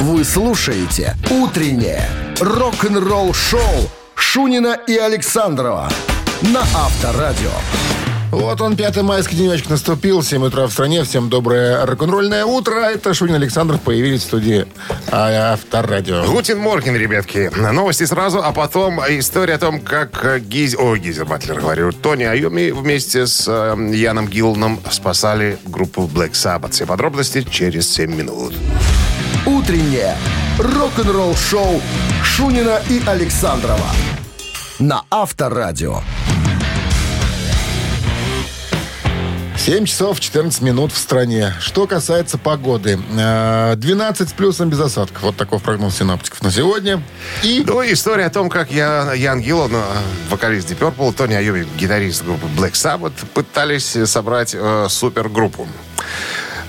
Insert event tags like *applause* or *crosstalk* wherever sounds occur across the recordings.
Вы слушаете «Утреннее рок-н-ролл-шоу» Шунина и Александрова на Авторадио. Вот он, 5 майский денечек наступил, 7 утра в стране. Всем доброе рок-н-ролльное утро. Это Шунин Александров появились в студии а, Авторадио. Гутин Морген, ребятки. Новости сразу, а потом история о том, как Гиз... О, Гизер Батлер, говорю. Тони Айоми вместе с э, Яном Гилланом спасали группу Black Sabbath. Все подробности через 7 минут. Утреннее рок-н-ролл-шоу Шунина и Александрова на Авторадио. 7 часов 14 минут в стране. Что касается погоды. э, 12 с плюсом без осадков. Вот такой прогноз синаптиков на сегодня. И Ну, и история о том, как я, Ян Гиллан, э, вокалист Deep Purple, Тони Айоми, гитарист группы Black Sabbath, пытались собрать э, супергруппу.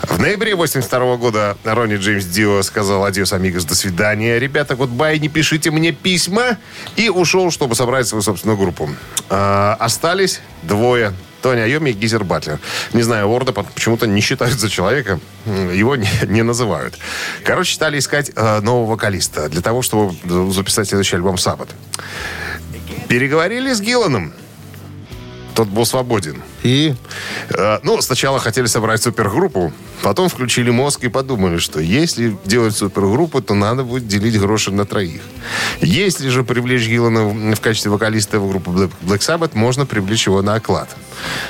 В ноябре 82 года Ронни Джеймс Дио сказал «Adiós, amigos, до свидания. Ребята, goodbye, не пишите мне письма». И ушел, чтобы собрать свою собственную группу. А, остались двое. Тони Айоми и Гизер Батлер. Не знаю, Уорда почему-то не считают за человека. Его не, *laughs* не называют. Короче, стали искать э, нового вокалиста для того, чтобы записать следующий альбом «Sabbath». Переговорили с Гилланом. Тот был свободен. И Э, Ну, сначала хотели собрать супергруппу, потом включили мозг и подумали, что если делать супергруппу, то надо будет делить гроши на троих. Если же привлечь Гиллана в- качестве вокалиста в группу Black Sabbath, можно привлечь его на оклад.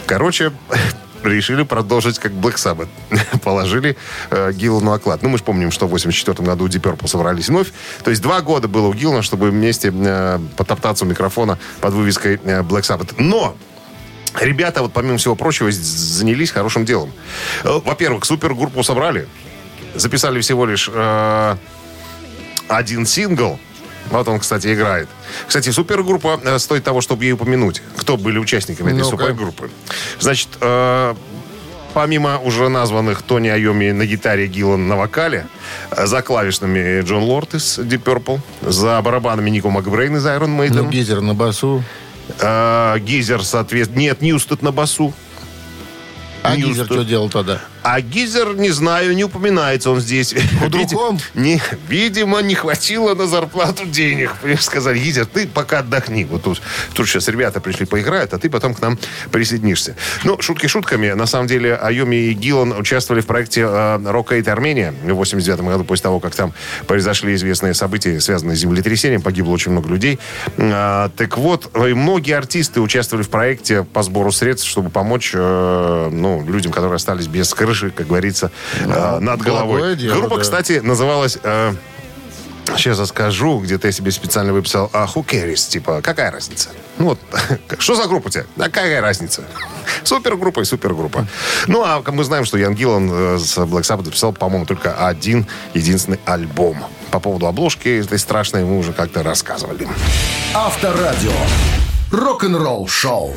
Короче, *laughs* решили продолжить как Black Sabbath. *laughs* Положили э, Гиллану оклад. Ну, мы же помним, что в 84 году Deep Purple собрались вновь. То есть два года было у Гиллана, чтобы вместе э, потоптаться у микрофона под вывеской э, Black Sabbath. Но Ребята, вот помимо всего прочего, занялись хорошим делом. Э, Во-первых, супергруппу собрали. Записали всего лишь э, один сингл. Вот он, кстати, играет. Кстати, супергруппа э, стоит того, чтобы ей упомянуть. Кто были участниками этой Ну-ка. супергруппы. Значит, э, помимо уже названных Тони Айоми на гитаре, Гиллан на вокале, э, за клавишными Джон Лорд из Deep Purple, за барабанами Нико Макбрейн из Iron Maiden, ну, Гизер на басу. Э, Гизер, соответственно... Нет, Ньюстед на басу. А Ньюстед. Гизер что делал тогда? А Гизер, не знаю, не упоминается он здесь. другом? Види- Не, видимо, не хватило на зарплату денег. Сказали, Гизер, ты пока отдохни. Вот тут, тут сейчас ребята пришли поиграют, а ты потом к нам присоединишься. Ну, шутки шутками. На самом деле, Айоми и Гиллан участвовали в проекте э, «Rock Aid Armenia» в 89 году, после того, как там произошли известные события, связанные с землетрясением. Погибло очень много людей. А, так вот, и многие артисты участвовали в проекте по сбору средств, чтобы помочь э, ну, людям, которые остались без крыши, как говорится, э, над головой. дело, Группа, да. кстати, называлась... э, Сейчас я скажу, где-то я себе специально выписал а, Who cares? Типа, какая разница? Ну вот, *laughs* что за группа у тебя? Да какая разница? Супергруппа и супергруппа. Ну, а мы знаем, что Ян Гиллан э, с Black Sabbath записал, по-моему, только один единственный альбом. По поводу обложки этой страшной мы уже как-то рассказывали. Авторадио. Рок-н-ролл шоу.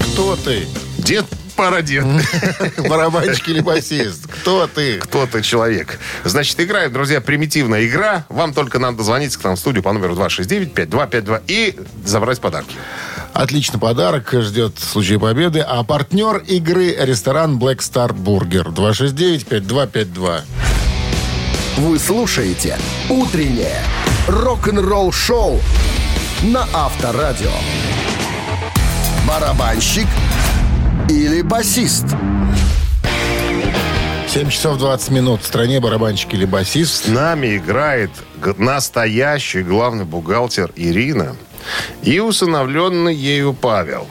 Кто ты? Дед пародет. *laughs* Барабанщик или басист? Кто ты? Кто ты человек? Значит, играем, друзья, примитивная игра. Вам только надо дозвониться к нам в студию по номеру 269-5252 и забрать подарки. Отличный подарок ждет в случае победы. А партнер игры ресторан Black Star Burger. 269-5252. Вы слушаете «Утреннее рок-н-ролл шоу» на Авторадио. Барабанщик или басист? 7 часов 20 минут. В стране барабанщик или басист. С нами играет настоящий главный бухгалтер Ирина и усыновленный ею Павел.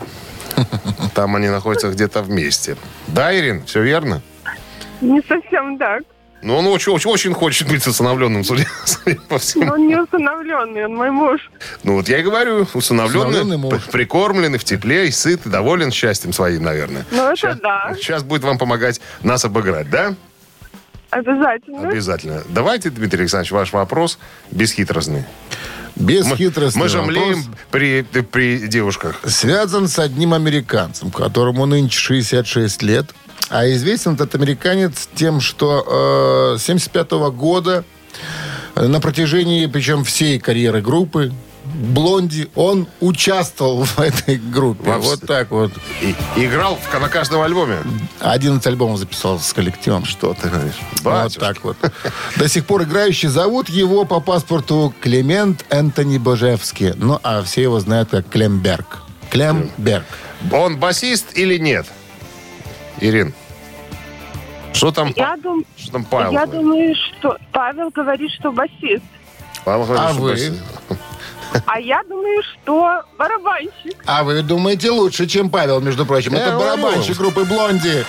Там они находятся где-то вместе. Да, Ирин, все верно? Не совсем так. Ну, он очень, очень, очень хочет быть усыновленным, судя, *laughs* судя по Но всему. он не усыновленный, он мой муж. Ну, вот я и говорю, усыновленный, Усыновленный муж. прикормленный, в тепле, и сыт, и доволен счастьем своим, наверное. Ну, это сейчас, да. Сейчас будет вам помогать нас обыграть, да? Обязательно. Обязательно. Давайте, Дмитрий Александрович, ваш вопрос бесхитростный. Без Мы, мы же вопрос млеем при, при девушках. Связан с одним американцем, которому нынче 66 лет. А известен этот американец тем, что э, с 75 года э, на протяжении, причем всей карьеры группы, Блонди, он участвовал в этой группе. Во Вот так вот. И- играл в- на каждом альбоме. 11 альбомов записал с коллективом. Что ты говоришь? Вот Батюшки. так вот. До сих пор играющий. Зовут его по паспорту Клемент Энтони Божевский. Ну, а все его знают как Клемберг. Клемберг. Он басист или нет? Ирин. Что там, Я, дум... что там Павел? я говорит? думаю, что Павел говорит, что басист. Павел говорит, А что вы? басист. А я думаю, что барабанщик. А вы думаете лучше, чем Павел, между прочим. Я Это говорю. барабанщик группы Блонди.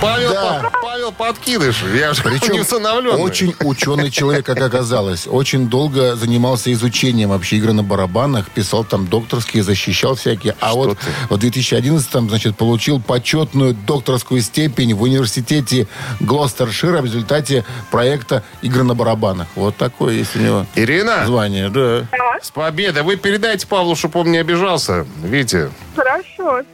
Павел, Да. Павел подкидыш. Я же Причем не усыновленный. очень ученый человек, как оказалось. Очень долго занимался изучением вообще игры на барабанах, писал там докторские, защищал всякие. А Что вот ты? в 2011-м, значит, получил почетную докторскую степень в университете Глостершира в результате проекта игры на барабанах. Вот такое есть у него Ирина, звание, да. с победой. Вы передайте Павлу, чтобы он не обижался. Видите? Хорошо,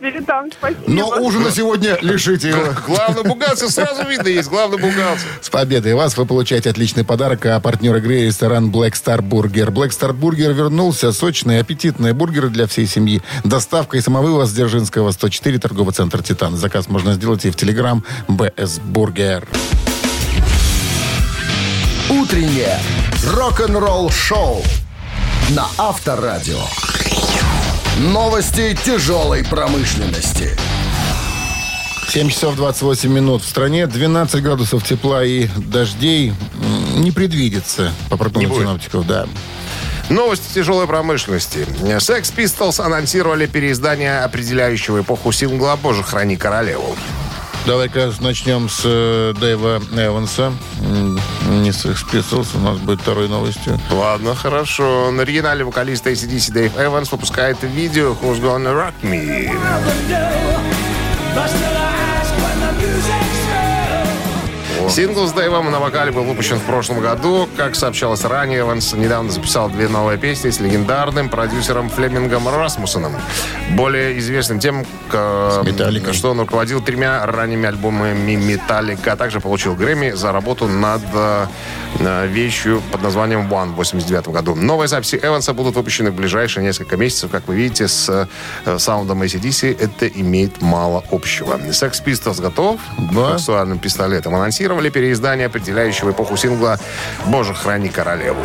передам, спасибо. Но ужина сегодня лишите его. Главный бухгалтер сразу видно есть. Главный бухгалтер. С победой вас вы получаете отличный подарок, а партнер игры – ресторан Black Star Burger. Black Star Burger вернулся. Сочные, аппетитные бургеры для всей семьи. Доставка и самовывоз Дзержинского, 104, торговый центр «Титан». Заказ можно сделать и в Телеграм БС Бургер. Утреннее рок-н-ролл-шоу на Авторадио. Новости тяжелой промышленности. 7 часов 28 минут в стране, 12 градусов тепла и дождей не предвидится, по прогнозам синоптиков, да. Новости тяжелой промышленности. Sex Pistols анонсировали переиздание определяющего эпоху сингла «Боже, храни королеву». Давай-ка начнем с э, Дэйва Эванса. Не с Sex Pistols, у нас будет второй новостью. Ладно, хорошо. На оригинале вокалист ACDC Дэйв Эванс выпускает видео «Who's Gonna Rock Me». Сингл с Дэйвом на вокале был выпущен в прошлом году. Как сообщалось ранее, Эванс недавно записал две новые песни с легендарным продюсером Флемингом Расмуссоном. Более известным тем, «Металликой». что он руководил тремя ранними альбомами Металлика, а также получил Грэмми за работу над э, э, вещью под названием One в 89 году. Новые записи Эванса будут выпущены в ближайшие несколько месяцев. Как вы видите, с э, саундом ACDC это имеет мало общего. Sex Pistols готов Да. сексуальным пистолетам. Анонсировали переиздание определяющего эпоху сингла «Боже, храни королеву».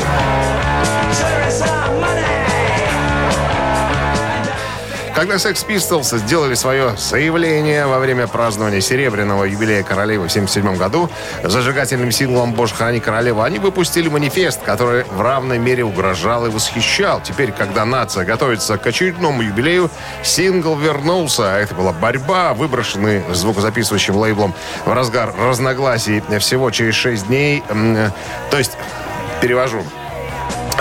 Когда Sex Pistols сделали свое заявление во время празднования серебряного юбилея королевы в 1977 году зажигательным синглом «Боже, храни королеву», они выпустили манифест, который в равной мере угрожал и восхищал. Теперь, когда нация готовится к очередному юбилею, сингл вернулся. А Это была борьба, выброшенный звукозаписывающим лейблом в разгар разногласий всего через 6 дней. То есть, перевожу.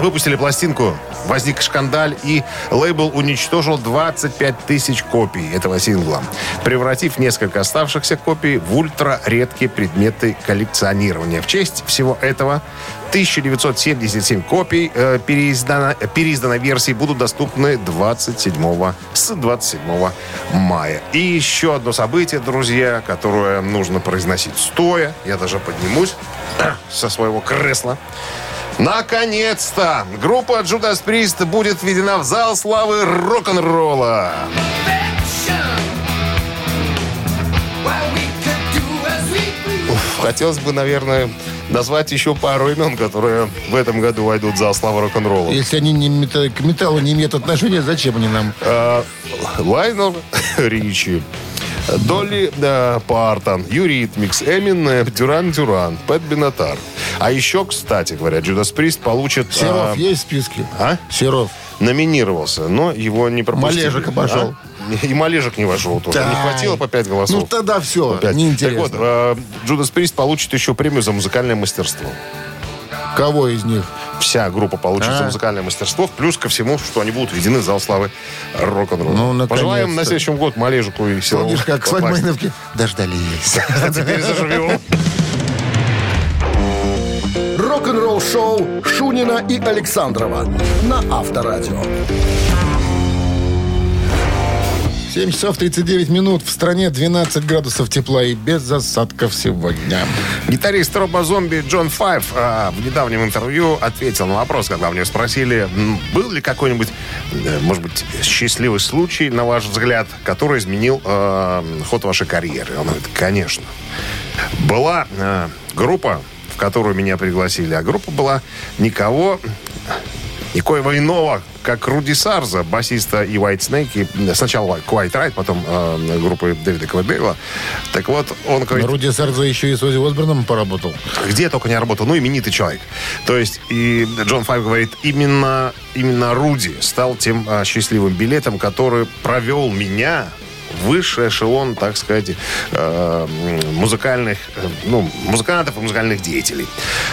Выпустили пластинку, возник шкандаль, и лейбл уничтожил 25 тысяч копий этого сингла, превратив несколько оставшихся копий в ультра-редкие предметы коллекционирования. В честь всего этого 1977 копий э, переиздано, переизданной версии будут доступны 27 с 27 мая. И еще одно событие, друзья, которое нужно произносить стоя. Я даже поднимусь *clears throat* со своего кресла. Наконец-то! Группа Judas Priest будет введена в зал славы рок-н-ролла. Хотелось бы, наверное, назвать еще пару имен, которые в этом году войдут в зал славы рок-н-ролла. Если они не мета- к металлу не имеют отношения, зачем они нам? Э, Лайнер Ричи, Долли э, Партон, Eurythmics, Эминем, Duran Duran, Пэт Бенатар. А еще, кстати говоря, Judas Priest получит... Серов э, есть в списке? А? Серов. номинировался, но его не пропустили. Малежик обошел. А? И Малежик не вошел тоже. Не Дай. хватило по пять голосов. Ну тогда все, По пять. неинтересно. Так вот, э, Judas Priest получит еще премию за музыкальное мастерство. Кого из них? Вся группа получит А. музыкальное мастерство, плюс ко всему, что они будут введены в зал славы рок-н-ролла. Ну, наконец-то. Пожелаем на следующем год Малежику и Серову. Помнишь, как с. Вальмайновки? Дождались. *laughs* А теперь заживем. Рок-н-ролл-шоу Шунина и Александрова на Авторадио. 7 часов 39 минут. В стране 12 градусов тепла и без осадков сегодня. Гитарист робо-зомби Джон Файв а, в недавнем интервью ответил на вопрос, когда у него спросили, был ли какой-нибудь, э, может быть, счастливый случай, на ваш взгляд, который изменил э, ход вашей карьеры. Он говорит, конечно. Была э, группа, в которую меня пригласили, а группа была никого, никоего иного, как Руди Сарза, басиста и White Snake, и сначала White Ride, потом э, группы Дэвида Квадейла. Так вот, он говорит, Руди Сарза еще и с Ози Осборном поработал. где только не работал, ну, именитый человек. То есть, и Джон Файв говорит, именно, именно Руди стал тем а, счастливым билетом, который провел меня высший эшелон, так сказать, э, музыкальных, э, ну, музыкантов и музыкальных деятелей.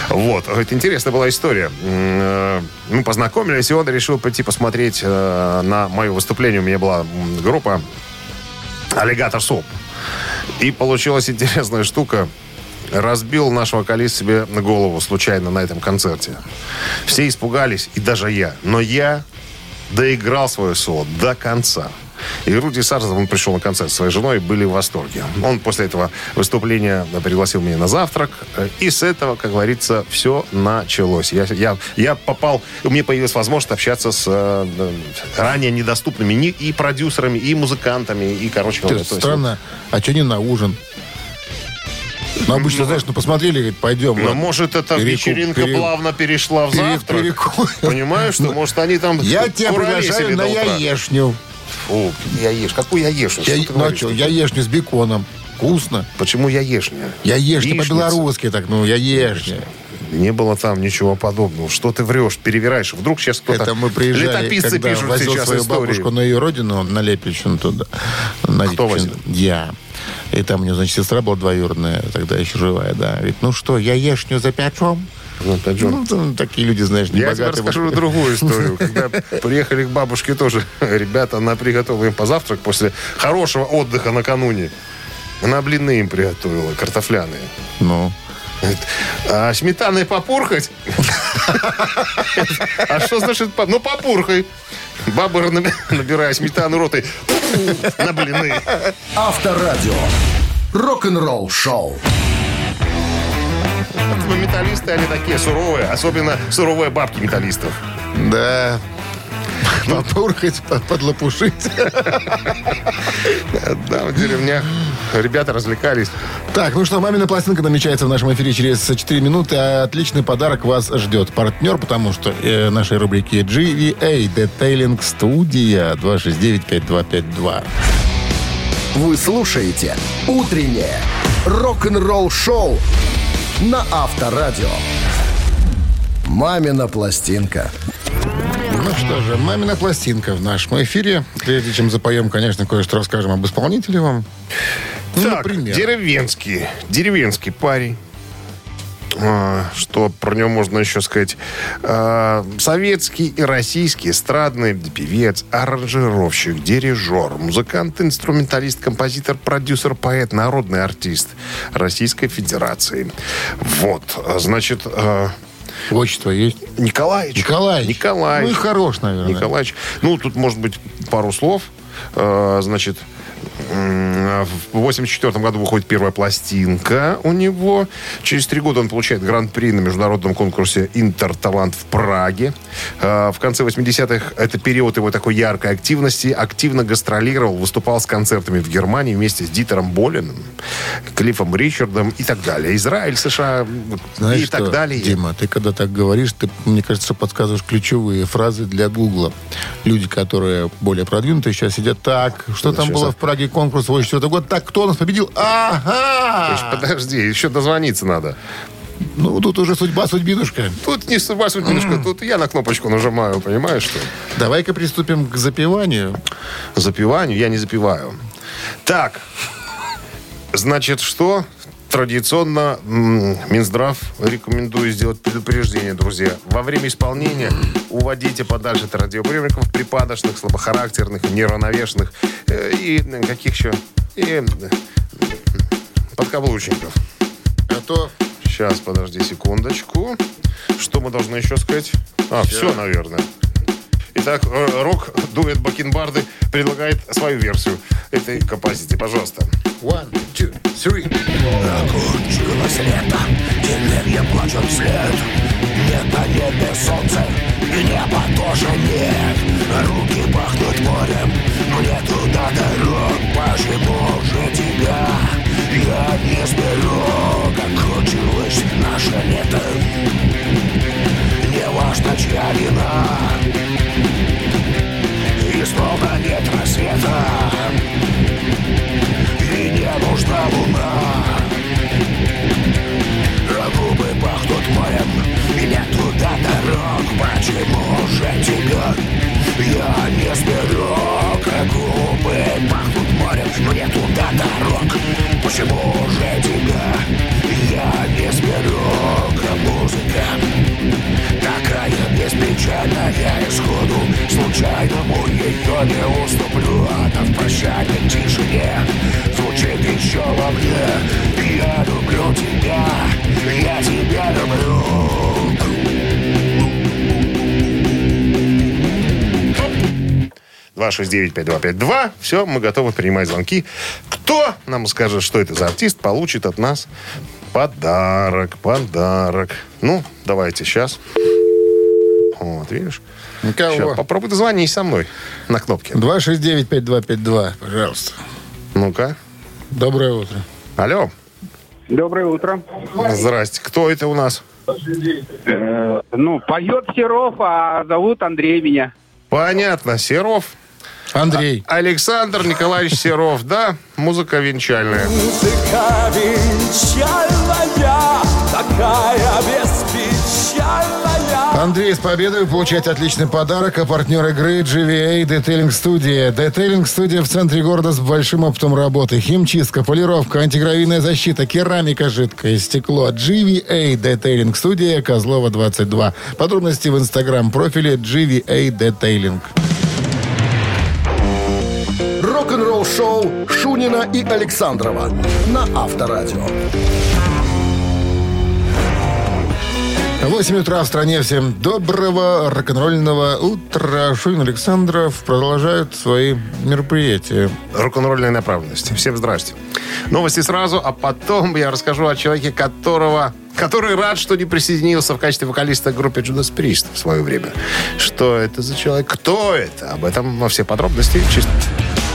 Вот. Это интересная была история. Э, Мы познакомились, и он решил пойти посмотреть на мое выступление. У меня была группа «Аллигатор Соп». И получилась интересная штука. Разбил наш вокалист себе на голову случайно на этом концерте. Все испугались, и даже я. Но я доиграл свое соло до конца. И Руди Сарзов, он пришел на концерт с своей женой, были в восторге. Он после этого выступления пригласил меня на завтрак. э, И с этого, как говорится, все началось. Я, я, я попал, у меня появилась возможность общаться с э, э, ранее недоступными ни- и продюсерами, и музыкантами, и, короче говоря. Это то есть, странно. А что не на ужин? Ну, обычно, знаешь, ну посмотрели, говорит, пойдем. Ну, может, эта Перекуп, вечеринка пере- плавно перешла в завтрак? перекуп. Понимаешь, что, может, они там Я тебя приглашаю на яешню. Фу, яеш. Какую яешню? Я, ну, а что, яешню с беконом. Вкусно. Почему яешня? Яешня Яичница. по-белорусски так, ну, яешня. Не было там ничего подобного. Что ты врешь, перевираешь? Вдруг сейчас кто-то... Это мы приезжали, Летописцы когда пишут возил сейчас свою истории. бабушку на ее родину, на Лепельщину туда. На Кто Липчин. возил? Я. И там у нее, значит, сестра была двоюродная, тогда еще живая, да. Говорит, ну что, яешню запечем? Ну, опять же, Ну, там такие люди, знаешь, Я тебе расскажу другую историю. Когда приехали к бабушке тоже, *laughs* ребята, она приготовила им позавтрак после хорошего отдыха накануне. Она блины им приготовила, картофляные. Ну, А сметаной попурхать? *laughs* А что значит? по- Ну, попурхай. Баба, наби- набирая сметану ротой, на блины. Авторадио. Рок-н-ролл шоу. Ну, Металлисты, они такие суровые. Особенно суровые бабки металлистов. да. *laughs* Попурхать, под- подлопушить. Да, в деревнях ребята развлекались. Так, ну что, «Мамина пластинка» намечается в нашем эфире через 4 минуты. А отличный подарок вас ждет. Партнер, потому что э, нашей рубрики GVA Detailing Studio 269-5252. Вы слушаете «Утреннее рок-н-ролл-шоу» на Авторадио. «Мамина пластинка». Ну что же, «Мамина пластинка» в нашем эфире. Прежде чем запоем, конечно, кое-что расскажем об исполнителе вам. Ну, так, например. деревенский. Деревенский парень. А, Что про него можно еще сказать? А, Советский и российский эстрадный певец, аранжировщик, дирижер, музыкант, инструменталист, композитор, продюсер, поэт, народный артист Российской Федерации. Вот, значит, а, Отчество есть? Николаевич. Николаевич. Николаевич. Ну и хорош, наверное. Николаевич. Ну, тут, может быть, пару слов. Значит, в 84 году выходит первая пластинка у него. Через три года он получает гран-при на международном конкурсе «Интерталант» в Праге. Э, В конце 80-х это период его такой яркой активности. Активно гастролировал, выступал с концертами в Германии вместе с Дитером Болиным, Клиффом Ричардом и так далее. Израиль, США Знаешь и что, так далее. Дима, ты когда так говоришь, ты, мне кажется, подсказываешь ключевые фразы для Гугла. Люди, которые более продвинутые, сейчас сидят так. Что там Сейчас, было в Праге конкурс 84 год? Так, кто у нас победил? Ага! Подожди, еще дозвониться надо. Ну, тут уже судьба, судьбинушка. Тут не судьба, судьбинушка, тут я на кнопочку нажимаю, понимаешь, что? Давай-ка приступим к запиванию. Запиванию я не запиваю. Так, значит, что? Традиционно Минздрав рекомендую сделать предупреждение, друзья. Во время исполнения уводите подальше от радиоприемников припадочных, слабохарактерных, неравновешенных э, и э, каких еще? И э, подкаблучников. Готов? Сейчас, подожди секундочку. Что мы должны еще сказать? А, все, наверное. Итак, Так, э, рок-дуэт Бакенбарды предлагает свою версию этой композиции. Пожалуйста. One, two, three. Кончилось лето, деревья плачут вслед Нет на небе солнца, и неба тоже нет Руки пахнут морем, нет туда дорог Почему же тебя я не сберу Как 269-5252. Все, мы готовы принимать звонки. Кто нам скажет, что это за артист, получит от нас подарок, подарок. Ну, давайте сейчас. Вот, видишь? Никого. Сейчас, попробуй дозвонись со мной на кнопке. 269-5252, пожалуйста. Ну-ка. Доброе утро. Алло. Доброе утро. Здрасте. Кто это у нас? Э, ну, поет Серов, а зовут Андрей меня. Понятно. Серов. Андрей. Александр Николаевич Серов, да? Музыка венчальная. Музыка венчальная, такая беспечальная. Андрей, с победой вы получаете отличный подарок. А партнер игры GVA Detailing Studio. Detailing Studio в центре города с большим опытом работы. Химчистка, полировка, антигравийная защита, керамика жидкое, стекло. GVA Detailing Studio, Козлова 22. Подробности в инстаграм-профиле GVA Detailing. Рок-н-ролл шоу Шунина и Александрова на Авторадио. 8 утра в стране. Всем доброго рок-н-ролльного утра. Шунин Александров продолжают свои мероприятия. рок-н-ролльной направленности. Всем здрасте. Новости сразу, а потом я расскажу о человеке, которого который рад, что не присоединился в качестве вокалиста к группе Judas Priest в свое время. Что это за человек? Кто это? Об этом во все подробности. Чисто.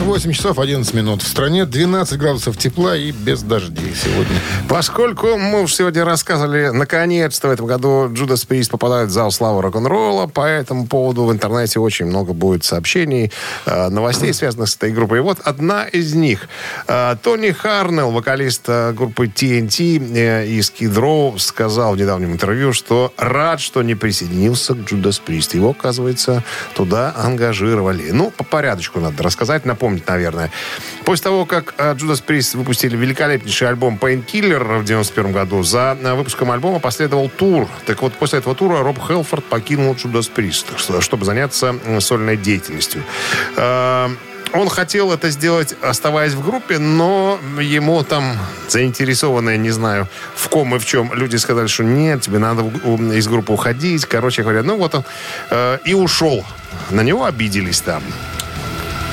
8 часов 11 минут. В стране 12 градусов тепла и без дождей сегодня. Поскольку мы уж сегодня рассказывали, наконец-то в этом году Judas Priest попадает в зал славы рок-н-ролла, по этому поводу в интернете очень много будет сообщений, э, новостей, связанных с этой группой. И вот одна из них. Э, Тони Харнелл, вокалист э, группы TNT из Row, сказал в недавнем интервью, что рад, что не присоединился к Judas Priest. Его, оказывается, туда ангажировали. Ну, по порядочку надо рассказать, напомнить, наверное. После того, как э, Judas Priest выпустили великолепнейший альбом Painkiller в 91 году, за э, выпуском альбома последовал тур. Так вот, после этого тура Роб Хелфорд покинул Judas Priest, что- чтобы заняться э, сольной деятельностью. Он хотел это сделать, оставаясь в группе, но ему там заинтересованные, не знаю, в ком и в чем, люди сказали, что нет, тебе надо из группы уходить. Короче говоря, ну вот он э, и ушел. На него обиделись там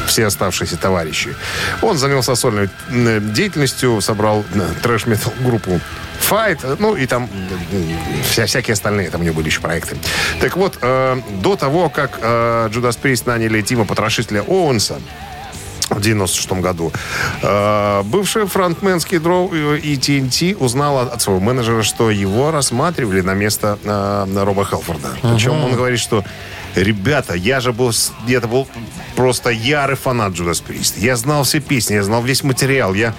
все оставшиеся товарищи. Он занялся сольной э, деятельностью, собрал э, трэш-метал группу Fight, э, ну и там вся, всякие остальные, там у него были еще проекты. Так вот, э, до того, как э, Judas Priest наняли Тима Потрошителя Оуэнса, в 96 году. Э, Бывший фронтмен Skid Row и TNT узнал от от своего менеджера, что его рассматривали на место э, Роба Хелфорда. Причем он говорит, что Ребята, я же был, я-то был просто ярый фанат Judas Priest. Я знал все песни, я знал весь материал. Я...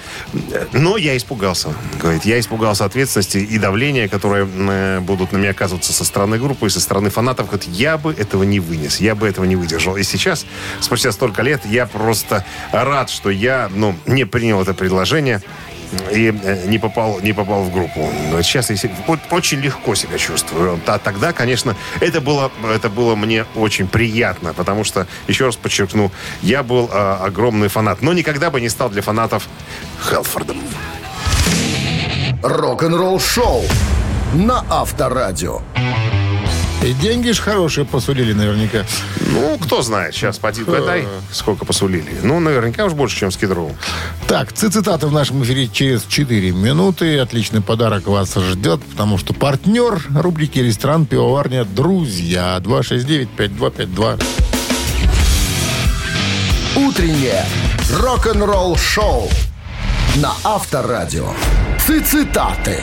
Но я испугался. Говорит, я испугался ответственности и давления, которые э, будут на меня оказываться со стороны группы и со стороны фанатов. Говорит, я бы этого не вынес, я бы этого не выдержал. И сейчас, спустя столько лет, я просто рад, что я ну, не принял это предложение и э, не попал, не попал в группу. Сейчас я очень легко себя чувствую. А тогда, конечно, это было, это было мне очень приятно, потому что, еще раз подчеркну, я был э, огромный фанат, но никогда бы не стал для фанатов Хелфордом. Рок-н-ролл шоу на Авторадио. И деньги ж хорошие посулили наверняка. Ну, кто знает, сейчас поди гадай, сколько посулили. Ну, наверняка уж больше, чем с Кедровым. Так, цитаты в нашем эфире через 4 минуты. Отличный подарок вас ждет, потому что партнер рубрики «Ресторан Пивоварня Друзья» 269-5252. Утреннее рок-н-ролл шоу на Авторадио. Цитаты.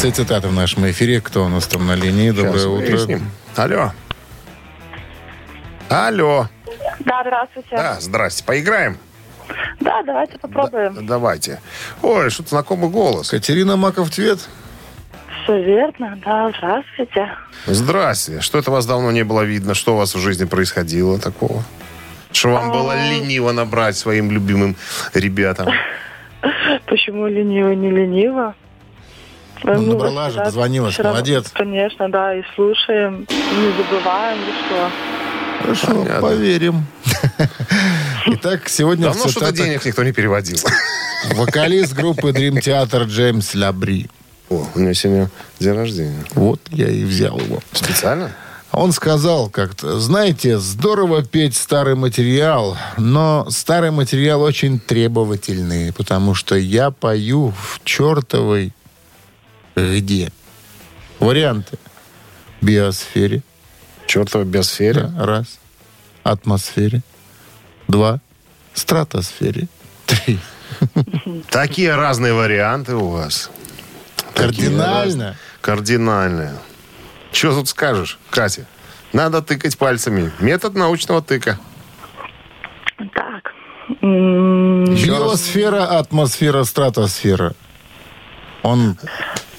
Цитаты в нашем эфире. Кто у нас там на линии? Доброе Сейчас утро. выясним. Алло. Алло. Да, здравствуйте. Да, здрасте. Поиграем? Да, давайте попробуем. Давайте. Ой, что-то знакомый голос. Катерина Маков-Цвет. Все верно, да, здравствуйте. Здрасте. Что это вас давно не было видно? Что у вас в жизни происходило такого? Что вам было лениво набрать своим любимым ребятам? *laughs* Почему лениво, не лениво? Ну, Мы набрала же, всё равно- молодец. Конечно, да, и слушаем, не забываем, и что. Хорошо, Понятно. поверим. *laughs* Итак, сегодня Давно в что-то денег никто не переводил. *laughs* вокалист группы Dream Theater Джеймс Лабри. О, у него сегодня день рождения. Вот я и взял его. Специально? Он сказал как-то, знаете, здорово петь старый материал, но старый материал очень требовательный, потому что я пою в чертовой где? Варианты. Биосфере. Чертова биосфере. Да, раз. Атмосфере. Два. Стратосфере. Три. Такие разные варианты у вас. Кардинально. Кардинально. Что тут скажешь, Катя? Надо тыкать пальцами. Метод научного тыка. Так. Биосфера, атмосфера, стратосфера. Он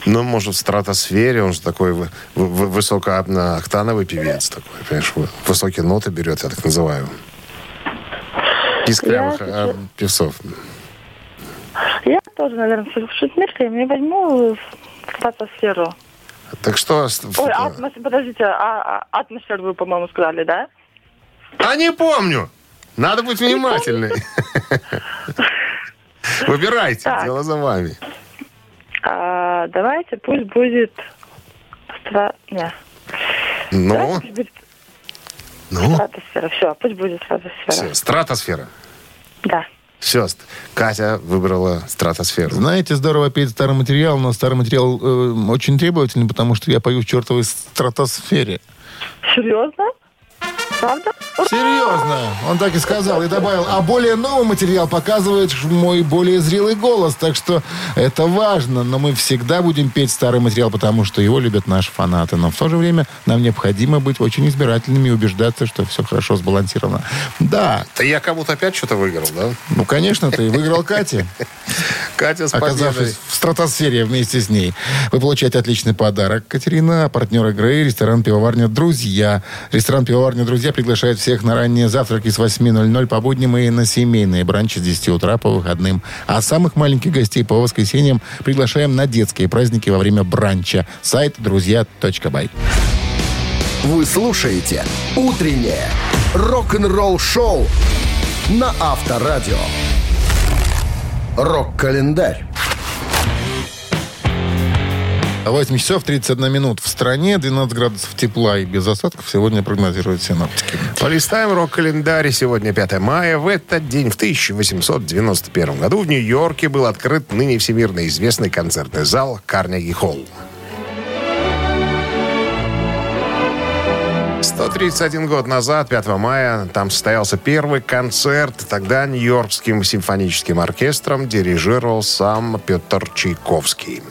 Ну, может, в стратосфере, он же такой вы- вы- высокооктановый певец такой, понимаешь, вы- высокие ноты берет, я так называю. Писклявых Я а, певцов. Я тоже, наверное, в шутмеркой не возьму стратосферу. Так что... Ой, атмосферу, подождите, а, а, атмосферу вы, по-моему, сказали, да? А не помню. Надо быть внимательной. *laughs* Выбирайте, Так. дело за вами. А, давайте, пусть будет... Стра... Не. Ну, Давайте пусть будет ну, стратосфера. Все, пусть будет стратосфера. все, стратосфера. Да. Все, Катя выбрала стратосферу. Знаете, здорово петь старый материал, но старый материал э, очень требовательный, потому что я пою в чертовой стратосфере. Серьезно? Правда? Серьезно, он так и сказал и добавил, а более новый материал показывает мой более зрелый голос, так что это важно, но мы всегда будем петь старый материал, потому что его любят наши фанаты, но в то же время нам необходимо быть очень избирательными и убеждаться, что все хорошо сбалансировано. Да, Да я кому-то опять что-то выиграл, да? ну, конечно, ты выиграл Катя. Катя с оказавшись в стратосфере вместе с ней. Вы получаете отличный подарок, Катерина. Партнер игры ресторан «Пивоварня Друзья». Ресторан «Пивоварня Друзья» приглашает всех на ранние завтраки с 8.00 по будням и на семейные бранчи с 10 утра по выходным. А самых маленьких гостей по воскресеньям приглашаем на детские праздники во время бранча. Сайт друзья.бай. Вы слушаете «Утреннее рок-н-ролл-шоу» на Авторадио. Рок-календарь. 8 часов 31 минут в стране, 12 градусов тепла и без осадков сегодня прогнозируют синоптики. Полистаем рок-календарь. Сегодня 5 мая. В этот день, в 1891 году, в Нью-Йорке был открыт ныне всемирно известный концертный зал Карнеги Холл. 131 год назад, 5 мая, там состоялся первый концерт. Тогда Нью-Йоркским симфоническим оркестром дирижировал сам Петр Чайковский.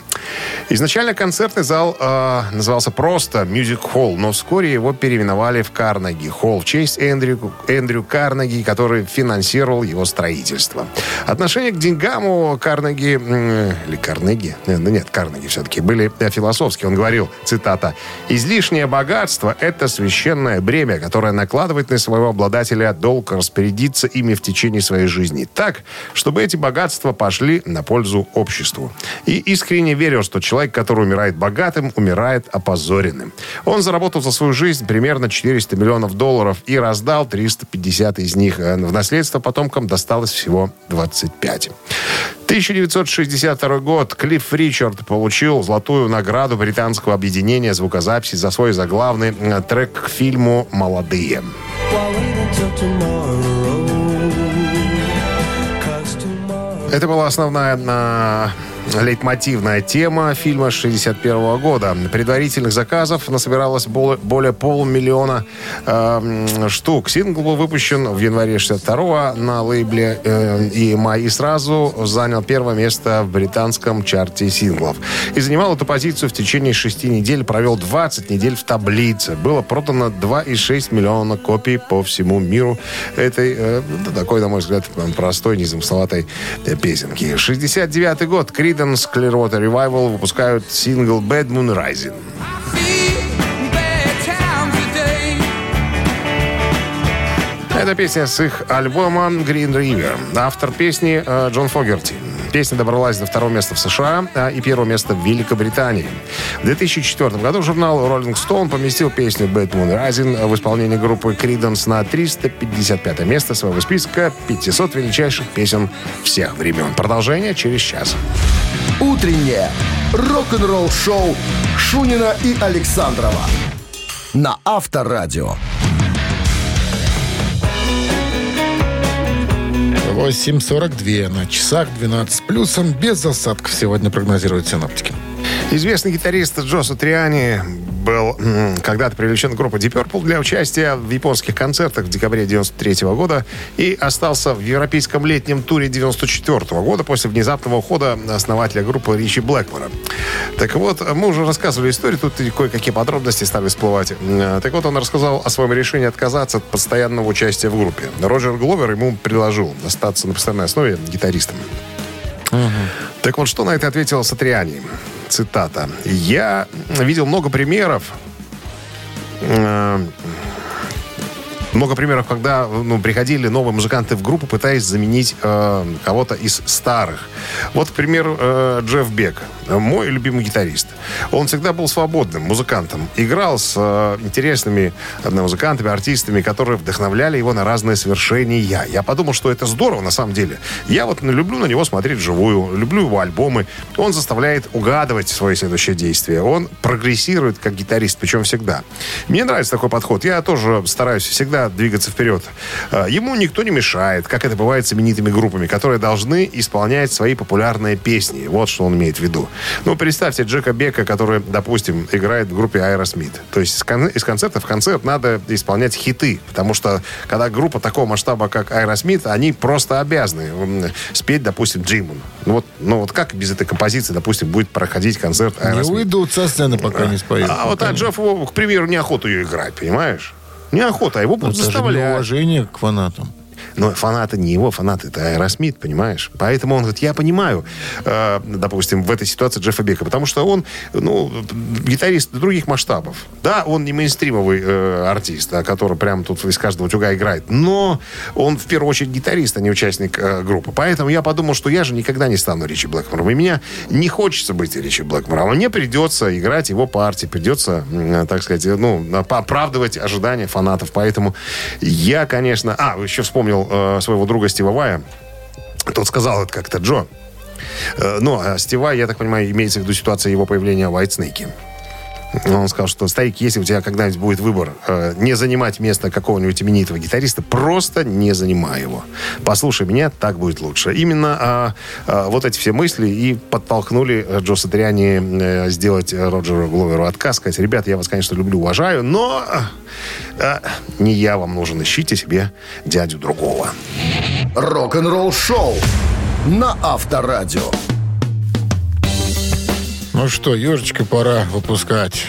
Изначально концертный зал э, назывался просто Music Hall, но вскоре его переименовали в Карнеги Холл в честь Эндрю, Эндрю Карнеги, который финансировал его строительство. Отношение к деньгам у Карнеги, м, или Карнеги, э, ну нет, Карнеги все-таки, были э, философские. Он говорил, цитата, «Излишнее богатство – это священное бремя, которое накладывает на своего обладателя долг распорядиться ими в течение своей жизни так, чтобы эти богатства пошли на пользу обществу. И искренне верил, что человек, который умирает богатым, умирает опозоренным. Он заработал за свою жизнь примерно 400 миллионов долларов и раздал 350 из них. Э, В наследство потомкам досталось всего 25. 1962 год. Клифф Ричард получил золотую награду британского объединения звукозаписи за свой заглавный э, трек к фильму «Молодые». Это была основная на лейтмотивная тема фильма 61 года. Предварительных заказов насобиралось более, полумиллиона э, штук. Сингл был выпущен в январе 62 на лейбле э, EMI и сразу занял первое место в британском чарте синглов. И занимал эту позицию в течение шести недель, провел 20 недель в таблице. Было продано 2,6 миллиона копий по всему миру этой, э, такой, на мой взгляд, простой, незамысловатой э, песенки. 69 год. Creedence Clearwater Revival выпускают сингл Bad Moon Rising. Это песня с их альбома Green River. Автор песни э, Джон Фогерти. Песня добралась до второго места в США а, и первого места в Великобритании. В 2004 году журнал Rolling Stone поместил песню Bad Moon Rising в исполнении группы Creedence на 355 место своего списка 500 величайших песен всех времен. Продолжение через час. Утреннее рок-н-ролл-шоу Шунина и Александрова на Авторадио. 8.42 на часах, 12 с плюсом, без осадков сегодня прогнозируют синоптики. Известный гитарист Джо Сатриани был когда-то привлечен группой Deep Purple для участия в японских концертах в декабре 93 года и остался в европейском летнем туре 94 года после внезапного ухода основателя группы Ричи Блэкмора. Так вот, мы уже рассказывали историю, тут кое-какие подробности стали всплывать. Так вот, он рассказал о своем решении отказаться от постоянного участия в группе. Роджер Гловер ему предложил остаться на постоянной основе гитаристом. Так вот, что на это ответил Сатриани? Цитата. «Я видел много примеров, э, много примеров, когда ну, приходили новые музыканты в группу, пытаясь заменить э, кого-то из старых. Вот, к примеру, э, Джефф Бек, мой любимый гитарист. Он всегда был свободным музыкантом. Играл с э, интересными э, музыкантами, артистами, которые вдохновляли его на разные свершения. Я подумал, что это здорово на самом деле. Я вот люблю на него смотреть вживую, люблю его альбомы. Он заставляет угадывать свои следующие действия. Он прогрессирует как гитарист, причем всегда. Мне нравится такой подход. Я тоже стараюсь всегда двигаться вперед. Э, Ему никто не мешает, как это бывает с именитыми группами, которые должны исполнять свои популярные песни. Вот что он имеет в виду. Ну, представьте Джека Бека, который, допустим, играет в группе Aerosmith. То есть из, кон- из концерта в концерт надо исполнять хиты, потому что когда группа такого масштаба, как Aerosmith, они просто обязаны спеть, допустим, Джимон. Ну вот, ну вот как без этой композиции, допустим, будет проходить концерт Не Aerosmith? уйдут со сцены, пока не споют. А вот а Джеффу, к примеру, неохота ее играть, понимаешь? Неохота, а его будут Это же заставлять. уважение к фанатам. Но фанаты не его, фанаты это Аэросмит, понимаешь? Поэтому он говорит, я понимаю, э, допустим, в этой ситуации Джеффа Бека, потому что он, ну, гитарист других масштабов. Да, он не мейнстримовый э, артист, да, который прямо тут из каждого утюга играет, но он в первую очередь гитарист, а не участник э, группы. Поэтому я подумал, что я же никогда не стану Ричи Блэкмором. И меня не хочется быть Ричи Блэкмором. А мне придется играть его партии, придется, м, так сказать, ну, оправдывать ожидания фанатов. Поэтому я, конечно... А, еще вспомнил э, своего друга Стива Вая. Тот сказал это как-то, Джо. Э, ну, а Стива, я так понимаю, имеется в виду ситуация его появления в White Snake. *laughs* Он сказал, что, старик, если у тебя когда-нибудь будет выбор э, не занимать место какого-нибудь именитого гитариста, просто не занимай его. Послушай меня, так будет лучше. Именно а, а, вот эти все мысли и подтолкнули э, Джо Сатриани э, сделать э, Роджеру Гловеру отказ, сказать, ребята, я вас, конечно, люблю, уважаю, но э, не я вам нужен, ищите себе дядю другого. Рок-н-ролл шоу на Авторадио. Ну что, ежечка пора выпускать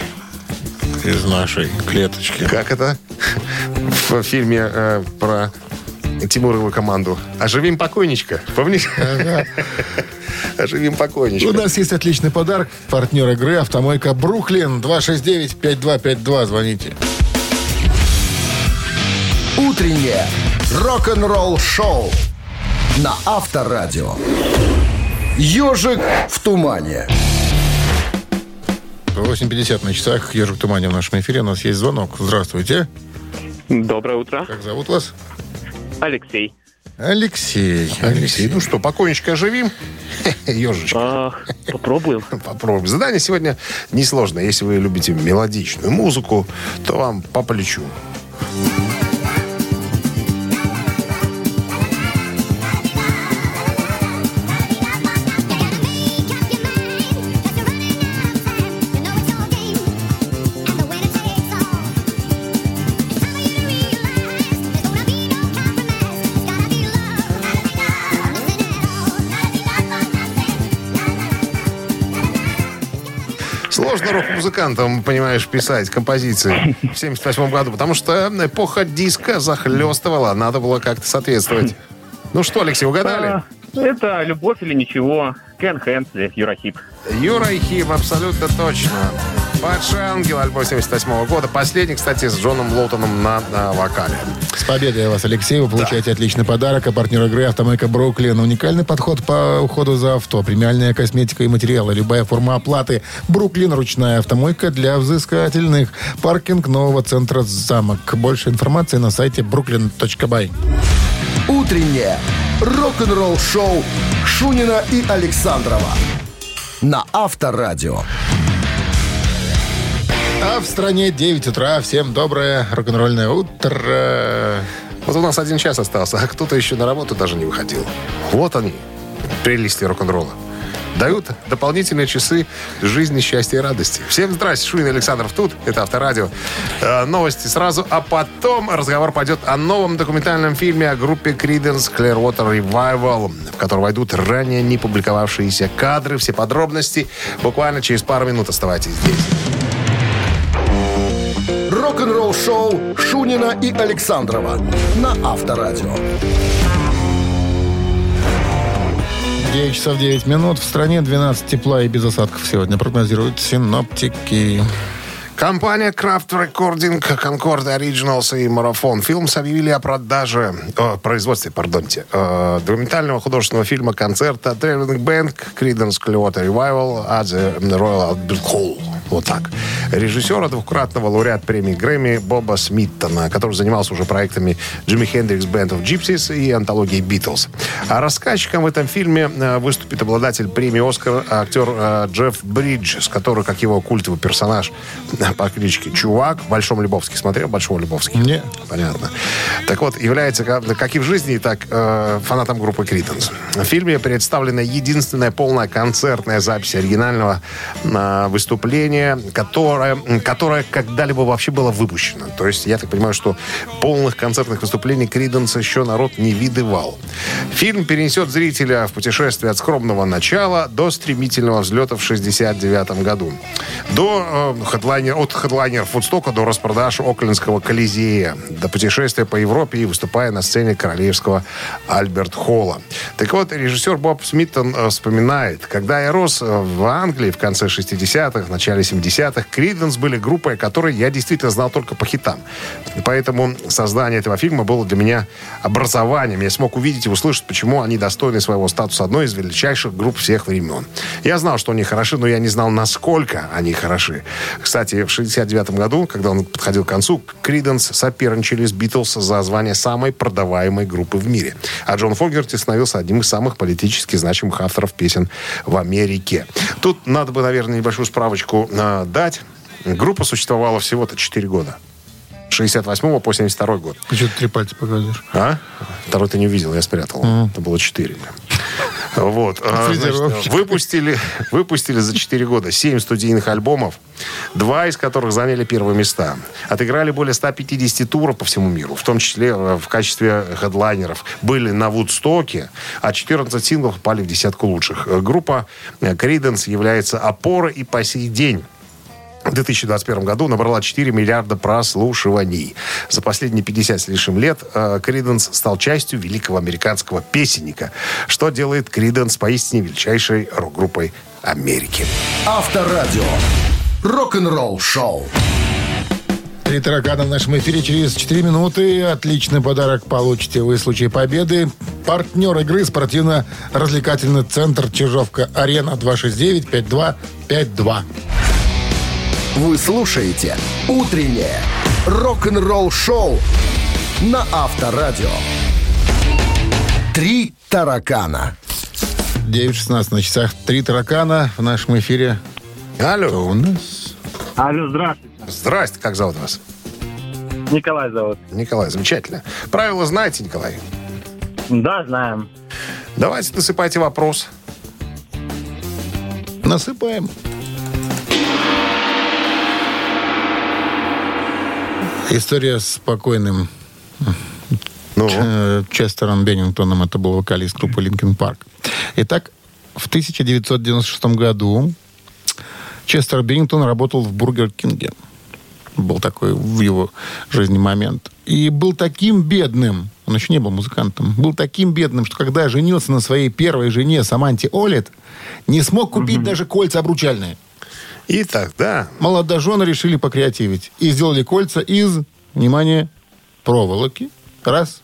из нашей клеточки. Как это? В фильме э, про Тимурову команду. Оживим покойничка. Помнишь? *laughs* Оживим У покойничка. нас есть отличный подарок. Партнер игры «Автомойка Бруклин». 269-5252. Звоните. Утреннее рок-н-ролл-шоу на Авторадио. «Ежик в тумане». 8.50 на часах. Ежик тумане в нашем эфире. У нас есть звонок. Здравствуйте. Доброе утро. Как зовут вас? Алексей. Алексей. Алексей, ну что, покойничка оживим? *laughs* Ежечка. А, попробуем. *laughs* Попробуем. Задание сегодня несложное. Если вы любите мелодичную музыку, то вам по плечу. Сложно рок-музыкантам, понимаешь, писать композиции в 78 году, потому что эпоха диска захлестывала, надо было как-то соответствовать. Ну что, Алексей, угадали? А, это любовь или ничего. Кен Хэнсли, Юрахип. Юра и Хим, абсолютно точно. Падший ангел, альбом 78 года. Последний, кстати, с Джоном Лоутоном на, на вокале. С победой вас, Алексей. Вы получаете отличный подарок. А партнер игры «Автомойка Бруклин». Уникальный подход по уходу за авто. Премиальная косметика и материалы. Любая форма оплаты. Бруклин. Ручная автомойка для взыскательных. Паркинг нового центра «Замок». Больше информации на сайте brooklyn.by. Утреннее рок-н-ролл-шоу Шунина и Александрова на Авторадио. А в стране 9 утра. Всем доброе рок-н-ролльное утро. Вот у нас один час остался, а кто-то еще на работу даже не выходил. Вот они, прелести рок-н-ролла. Дают дополнительные часы жизни, счастья и радости. Всем здрасте, Шуин Александров тут, это Авторадио. Э, новости сразу, а потом разговор пойдет о новом документальном фильме о группе Creedence Clearwater Revival, в который войдут ранее не публиковавшиеся кадры, все подробности. Буквально через пару минут оставайтесь здесь. Рок-н-ролл-шоу Шунина и Александрова на Авторадио. 9 часов 9 минут. В стране 12 тепла и без осадков сегодня прогнозируют синоптики. Компания Craft Recording, Concord Originals и Марафон Films объявили о продаже, о производстве, пардонте, э, документального художественного фильма концерта Traveling Band Creedence Clearwater Revival at the Royal Albert Hall. Вот так. Режиссера, двукратного лауреат премии Грэмми Боба Смиттона, который занимался уже проектами Джимми Хендрикс Band of Gypsies и антологии Битлз. А рассказчиком в этом фильме э, выступит обладатель премии «Оскар» актер э, Джефф Бриджес, который, как его культовый персонаж э, по кличке Чувак, в Большом Любовске. Смотрел Большого Любовски? Не. Понятно. Так вот, является, как и в жизни, так фанатом группы Критенс. В фильме представлена единственная полная концертная запись оригинального э, выступления, которое, которое когда-либо вообще было выпущено. То есть, я так понимаю, что полных концертных выступлений Криденс еще народ не видывал. Фильм перенесет зрителя в путешествие от скромного начала до стремительного взлета в 69 году. До э, хедлайнер, от хедлайнеров Вудстока до распродаж Оклендского Колизея, до путешествия по Европе и выступая на сцене королевского Альберт Холла. Так вот, режиссер Боб Смиттон э, вспоминает, когда я рос э, в Англии в конце 60-х, начале 70-х, Криденс были группой, которой я действительно знал только по хитам. Поэтому создание этого фильма было для меня образованием. Я смог увидеть и услышать, почему они достойны своего статуса одной из величайших групп всех времен. Я знал, что они хороши, но я не знал, насколько они хороши. Кстати, в 69 году, когда он подходил к концу, Криденс соперничали с Битлз за звание самой продаваемой группы в мире. А Джон Фогерти становился одним из самых политически значимых авторов песен в Америке. Тут надо бы, наверное, небольшую справочку э, дать. Группа существовала всего-то 4 года. С 68 по 72 год. Ты что-то три пальца показываешь. А? Второй ты не увидел, я спрятал. Это было 4. Вот. а, значит, выпустили, выпустили за 4 года 7 студийных альбомов, два из которых заняли первые места. Отыграли более 150 туров по всему миру, в том числе э, в качестве хедлайнеров. Были на Вудстоке, а 14 синглов попали в десятку лучших. Э, Группа Криденс является опорой и по сей день в 2021 году набрала 4 миллиарда прослушиваний. За последние 50 с лишним лет Криденс стал частью великого американского песенника, что делает Криденс поистине величайшей рок-группой Америки. Авторадио. Рок-н-ролл шоу. Три таракана в нашем эфире через 4 минуты. Отличный подарок получите вы в случае победы. Партнер игры спортивно-развлекательный центр Чижовка-Арена 269-5252. Вы слушаете «Утреннее рок-н-ролл-шоу» на Авторадио. «Три таракана». 9.16 на часах. Три таракана в нашем эфире. Алло. У нас Алло, здравствуйте. Здрасте, как зовут вас? Николай зовут. Николай, замечательно. Правила знаете, Николай? Да, знаем. Давайте насыпайте вопрос. насыпаем. История с покойным Ну, э, Честером Беннингтоном, это был вокалист группы Линкен Парк. Итак, в 1996 году Честер Беннингтон работал в Бургер Кинге. Был такой в его жизни момент. И был таким бедным, он еще не был музыкантом, был таким бедным, что когда женился на своей первой жене Саманте Олет, не смог купить даже кольца обручальные. И тогда... Молодожены решили покреативить. И сделали кольца из, внимание, проволоки. Раз.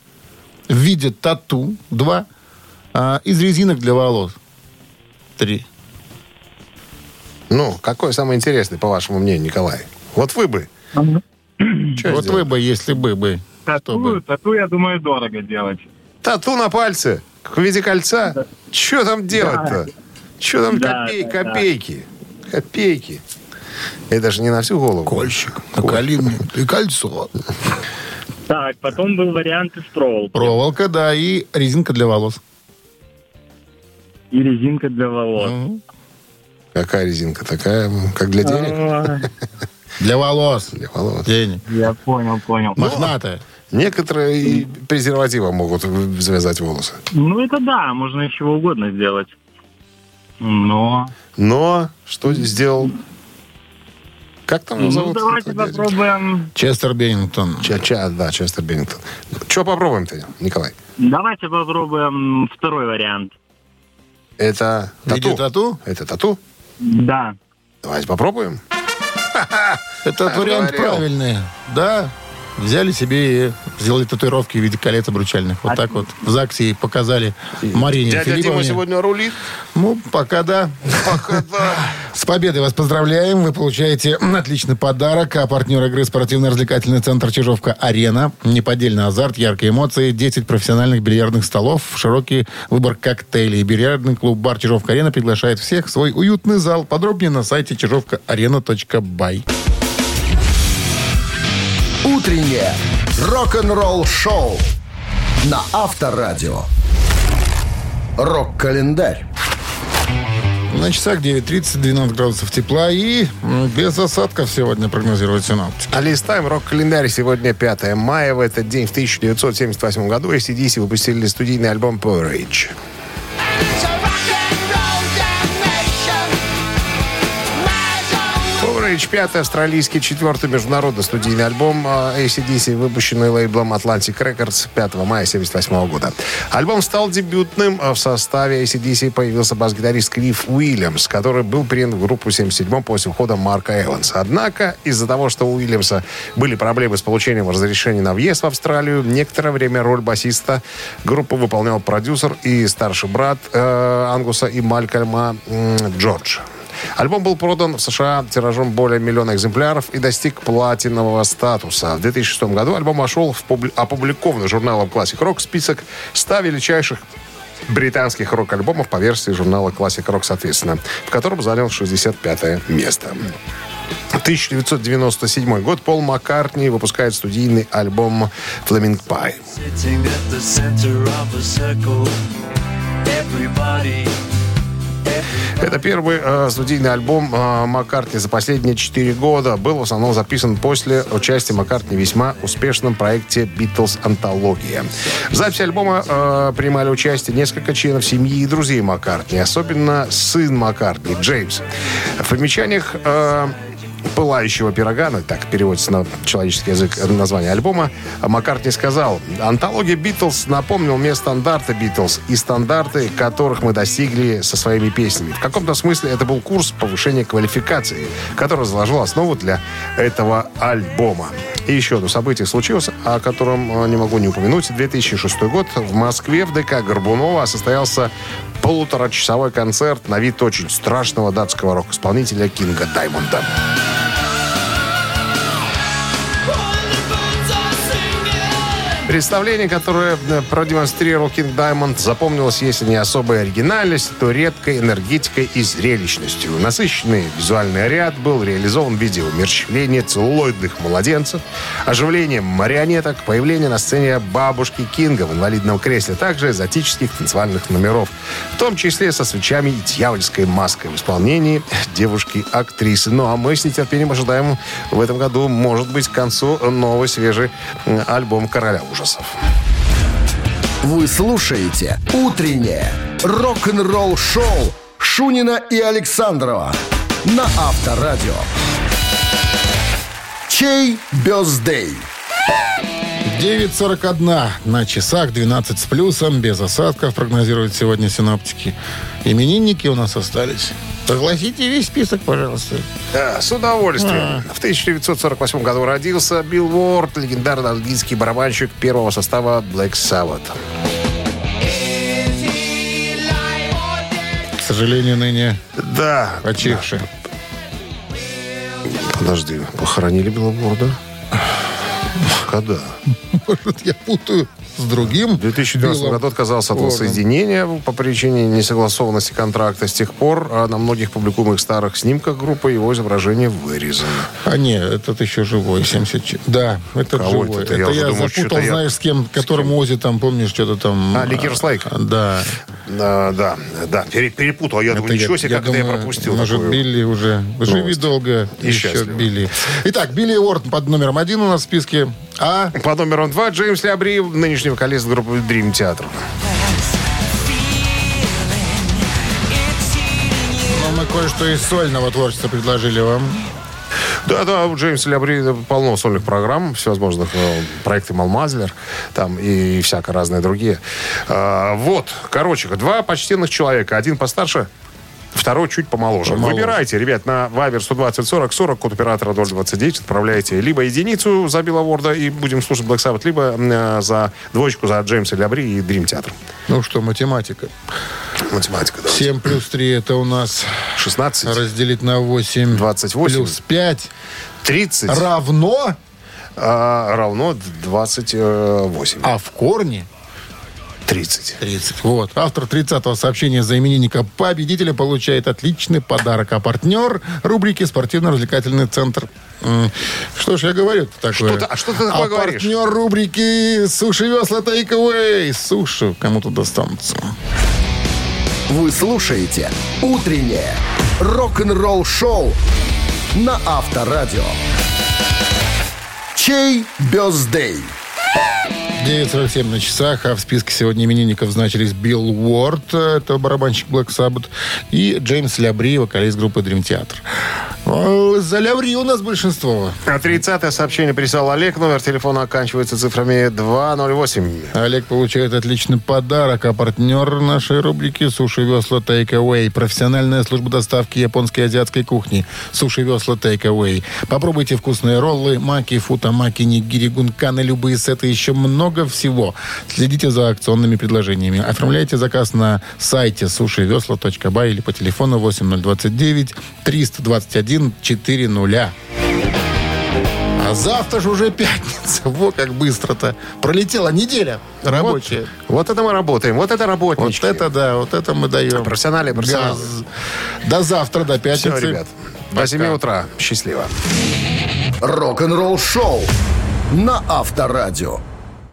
В виде тату. Два. А, из резинок для волос. Три. Ну, какой самый интересный, по вашему мнению, Николай? Вот вы бы. Чё вот сделали? вы бы, если бы, бы. Что бы? тату, я думаю, дорого делать. Тату на пальце в виде кольца. Что там делать-то? Что там Да, копей- да, да. Копейки? Это же не на всю голову. Кольщик. Наколи мне. И кольцо. Так, потом был вариант из проволоки. Проволока, да, и резинка для волос. И резинка для волос. Мгм. Какая резинка? Такая, как для денег? Для волос. Для волос. Денег. Я понял, понял. Мохнатая. Некоторые и презервативом могут завязать волосы. Ну, это да, можно из чего угодно сделать. Но... Но что сделал? Как там его Ну, зовут? давайте Какой дядя? попробуем... Честер Беннингтон. Ча, ча, да, Честер Беннингтон. Что попробуем-то, Николай? Давайте попробуем второй вариант. Это тату? тату? Это тату? Да. Давайте попробуем. Этот вариант правильный. Да. Взяли себе и сделали татуировки в виде колец обручальных. Вот так вот в ЗАГСе и показали Марине Дядя Дима Филипповне. сегодня рулит. Ну, пока да. Пока да. С победой вас поздравляем. Вы получаете отличный подарок. А партнер игры спортивно-развлекательный центр Чижовка-Арена. Неподдельный азарт, яркие эмоции, 10 профессиональных бильярдных столов, широкий выбор коктейлей. Бильярдный клуб-бар Чижовка-Арена приглашает всех в свой уютный зал. Подробнее на сайте чижовкаарена.бай. Утреннее рок-н-ролл-шоу на Авторадио. Рок-календарь. На часах 9.30, 12 градусов тепла и без осадков сегодня прогнозируют синоптики. А листаем рок-календарь. Сегодня 5 мая. В этот день, в 1978 году, ACDC выпустили студийный альбом Porridge. Porridge – пятый австралийский, четвертый международный студийный альбом а, ACDC, выпущенный лейблом Atlantic Records 5 мая 1978 года. Альбом стал дебютным. а В составе ACDC появился бас-гитарист Клифф Уильямс, который был принят в группу в 1977 после ухода Марка Эванса. Однако, из-за того, что у Уильямса были проблемы с получением разрешения на въезд в Австралию, некоторое время роль басиста группы выполнял продюсер и старший брат э, Ангуса и Малькольма м, Джордж. Альбом был продан в США тиражом более миллиона экземпляров и достиг платинового статуса. В 2006 году альбом вошел в публи- опубликованный журналом Classic Rock список 100 величайших британских рок-альбомов по версии журнала Classic Rock, соответственно, в котором занял 65 место. 1997 год Пол Маккартни выпускает студийный альбом «Flaming Pie». Это первый э, студийный альбом э, Маккартни за последние 4 года. Был в основном записан после участия Маккартни в весьма успешном проекте «Битлз Антология». В записи альбома э, принимали участие несколько членов семьи и друзей Маккартни, особенно сын Маккартни, Джеймс. В примечаниях э, «Пылающего пирога», ну, так переводится на человеческий язык название альбома, Маккартни сказал, «Антология Битлз напомнил мне стандарты Битлз и стандарты, которых мы достигли со своими песнями. В каком-то смысле это был курс повышения квалификации, который заложил основу для этого альбома». И еще одно событие случилось, о котором э, не могу не упомянуть. 2006 год в Москве в ДК Горбунова состоялся полуторачасовой концерт на вид очень страшного датского рок-исполнителя Кинга Даймонда. Представление, которое э, продемонстрировал Кинг Даймонд, запомнилось, если не особой оригинальностью, то редкой энергетикой и зрелищностью. Насыщенный визуальный ряд был реализован в виде умерщвления целлулоидных младенцев, оживлением марионеток, появление на сцене бабушки Кинга в инвалидном кресле, также экзотических танцевальных номеров, в том числе со свечами и дьявольской маской в исполнении девушки-актрисы. Ну а мы с нетерпением ожидаем в этом году, может быть, к концу новый свежий альбом «Короля ужасов». Вы слушаете «Утреннее рок-н-ролл-шоу» Шунина и Александрова на Авторадио. Чей бездей? 9.41 на часах, 12 с плюсом, без осадков, прогнозируют сегодня синоптики. Именинники у нас остались. Согласите весь список, пожалуйста. Да, с удовольствием. В 1948 году родился Билл Уорд, легендарный английский барабанщик первого состава Black Sabbath. К сожалению, ныне Да. почивший. Подожди, похоронили Билла Уорда? Когда? *laughs* Может, я путаю с другим? В 2012 Биллом году отказался от воссоединения по причине несогласованности контракта. С тех пор а, на многих публикуемых старых снимках группы его изображение вырезано. А нет, этот еще живой, 74. Да, этот Кого живой. это? Это, Я я думаю, запутал, знаешь, с кем, которым Ози там, помнишь, что-то там... А, Ликерс Лейк? а, Да. А, да, да, пере- перепутал. Я думаю, ничего себе, как это я думаю, пропустил. Может, такую Билли уже... Живи новость. долго, И еще счастливо. Билли. Итак, Билли Уорд под номером один у нас в списке. А По номеру два Джеймс Лябри, нынешний вокалист группы Dream Theater. ну, мы кое-что из сольного творчества предложили вам. Да, да, у Джеймса Лябри полно сольных программ, всевозможных э, проекты Малмазлер, там и всякое разные другие. А, вот, короче, два почтенных человека. Один постарше, второй чуть помоложе. Помоложе. Выбирайте, ребят, на Viber 120 40 40, код оператора 029, отправляйте либо единицу за Билла Ворда и будем слушать Black Sabbath, либо э, за двоечку за Джеймса Лябри и Dream Theater. Ну что, математика. Математика, да. 7 плюс 3 это у нас 16, разделить на 8. 28. Плюс 5 30 равно, а, равно 28. а в корне 30. 30. Вот. Автор 30-го сообщения за именинника победителя получает отличный подарок. А партнер рубрики «Спортивно-развлекательный центр». Что ж, я говорю такое. Что ты- а что ты такое а говоришь? партнер рубрики «Суши весла Take Away». Суши кому-то достанутся. Вы слушаете «Утреннее рок-н-ролл-шоу» на Авторадио. Чей бездей? 9.47 на часах, а в списке сегодня именинников значились Билл Уорд, это барабанщик Black Sabbath, и Джеймс Лябри, вокалист группы Dream Theater. О, За Лябри у нас большинство. А 30 сообщение прислал Олег. Номер телефона оканчивается цифрами 208. Олег получает отличный подарок, а партнер нашей рубрики «Суши Весла Take Away» профессиональная служба доставки японской и азиатской кухни «Суши Весла Take Away». Попробуйте вкусные роллы, маки, футамаки, нигири, гунканы, любые сеты, еще много всего. Следите за акционными предложениями. Оформляйте заказ на сайте сушивесла.бай или по телефону 8029 321 400. А завтра же уже *laughs* пятница. Во как быстро-то. Пролетела неделя рабочая. Вот это мы работаем. Вот это Вот, работнички. это да, вот это мы даем. Профессионалы, профессионалы. До завтра, до пятницы. Все, ребят. До 7 утра. Счастливо. Рок-н-ролл-шоу на Авторадио.